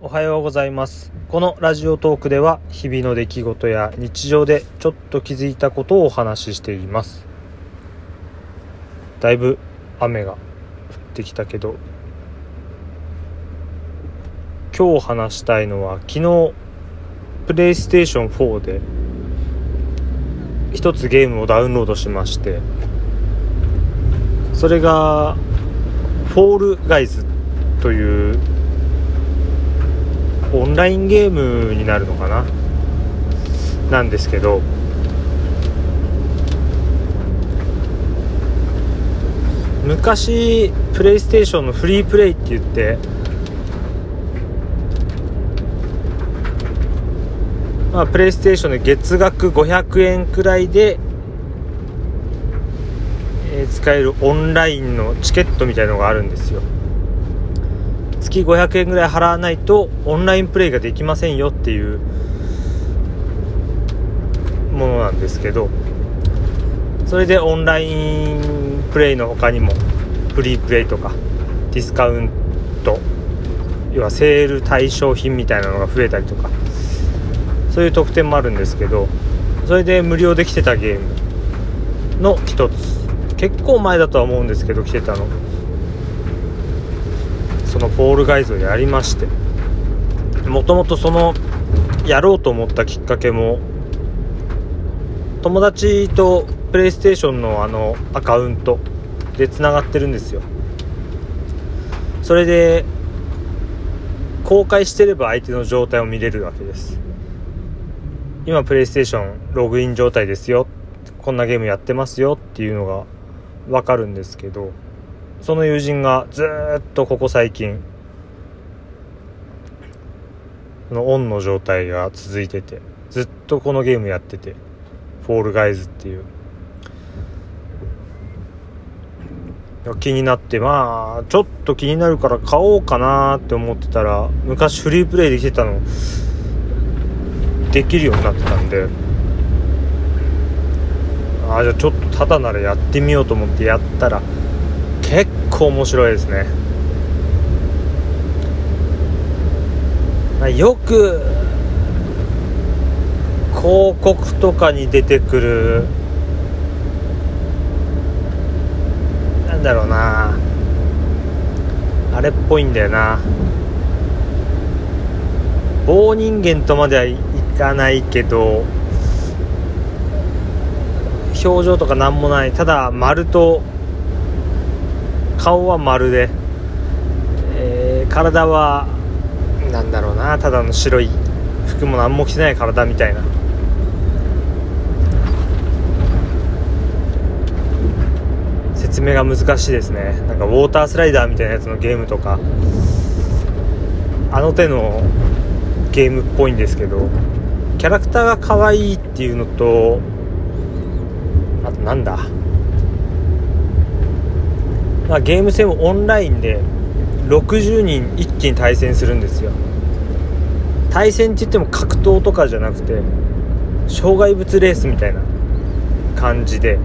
おはようございます。このラジオトークでは日々の出来事や日常でちょっと気づいたことをお話ししています。だいぶ雨が降ってきたけど今日話したいのは昨日プレイステーション4で一つゲームをダウンロードしましてそれがフォールガイズというオンラインゲームになるのかな？なんですけど。昔プレイステーションのフリープレイって言ってまあプレイステーションで月額500円くらいで、えー使えるオンラインのチケットみたいのがあるんですよ。月500円ぐらい払わないとオンラインプレイができませんよっていうものなんですけどそれでオンラインプレイの他にもフリープレイとかディスカウント要はセール対象品みたいなのが増えたりとかそういう特典もあるんですけどそれで無料で来てたゲームの一つ。結構前だとは思うんですけど来てたの。そのフォールガイズをやりましてもともとそのやろうと思ったきっかけも友達とプレイステーションのあのアカウントでつながってるんですよ。それで公開してれば相手の状態を見れるわけです。今プレイステーションログイン状態ですよ。こんなゲームやってますよっていうのがわかるんですけどその友人がずっとここ最近のオンの状態が続いててずっとこのゲームやっててフォールガイズっていう。気になってまあちょっと気になるから買おうかなって思ってたら昔フリープレイできてたのできるようになってたんで。ああじゃあちょっとただならやってみようと思ってやったら結構面白いですね、まあ、よく広告とかに出てくるなんだろうな。あれっぽいんだよな。棒人間とまではいかないけど表情とか何もない。ただ丸と顔は丸で、えー体はなんだろうな。ただの白い服も何も着てない体みたいな。説明が難しいですね。なんかウォータースライダーみたいなやつのゲームとか。あの手のゲームっぽいんですけど。キャラクターが可愛いっていうのとあとなんだ。まあ、ゲーム性もオンラインで60人一気に対戦するんですよ。対戦って言っても格闘とかじゃなくて障害物レースみたいな感じで。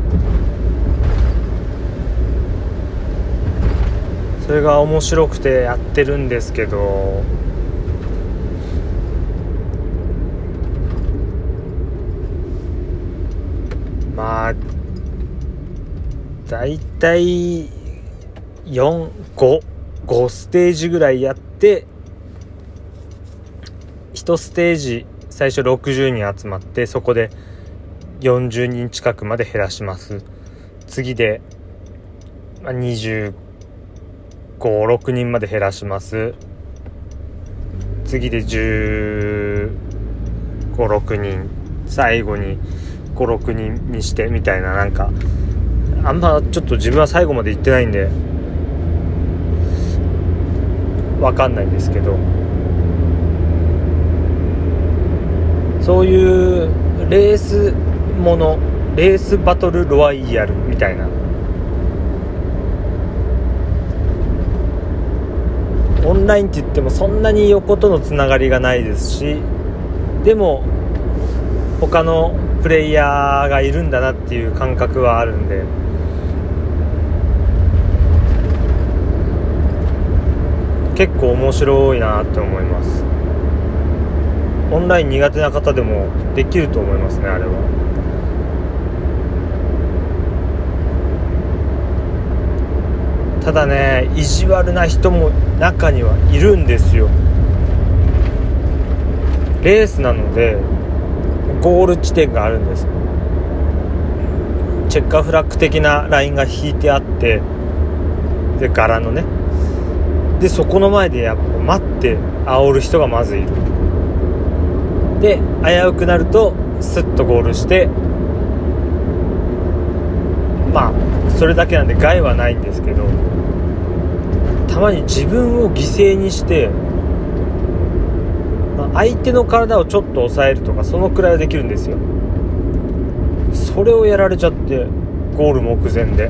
それが面白くてやってるんですけどまあ大体455ステージぐらいやって1ステージ最初60人集まってそこで40人近くまで減らします。次で2 5 6人まで減らします。次で1 5 6人最後に56人にしてみたいななんかあんまちょっと自分は最後まで行ってないんでわかんないんですけど。そういうレースものレースバトルロワイヤルみたいな。オンラインって言ってもそんなに横とのつながりがないですしでも他のプレイヤーがいるんだなっていう感覚はあるんで。結構面白いなって思います。オンライン苦手な方でもできると思いますねあれは。ただね意地悪な人も中にはいるんですよ。レースなのでゴール地点があるんです。チェッカーフラッグ的なラインが引いてあってで柄のねでそこの前でやっぱ待って煽る人がまずい。るで危うくなるとスッとゴールしてまあそれだけなんで害はないんですけどたまに自分を犠牲にして、まあ、相手の体をちょっと抑えるとかそのくらいはできるんですよ。それをやられちゃってゴール目前で。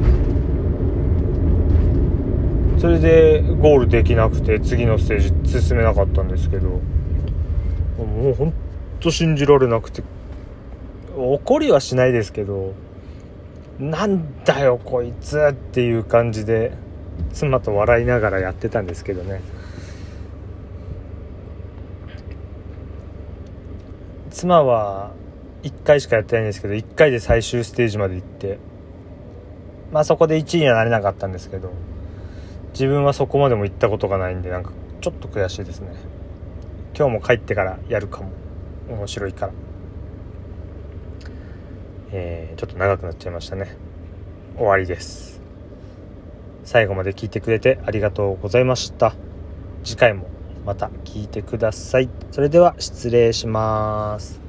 それでゴールできなくて次のステージ進めなかったんですけどもうほんと信じられなくて怒りはしないですけどなんだよこいつっていう感じで妻と笑いながらやってたんですけどね。妻は1回しかやってないんですけど1回で最終ステージまで行ってまあそこで1位にはなれなかったんですけど自分はそこまでも行ったことがないんでなんかちょっと悔しいですね。今日も帰ってからやるかも。面白いから。えー、ちょっと長くなっちゃいましたね。終わりです。最後まで聞いてくれてありがとうございました。次回もまた聞いてください。それでは失礼します。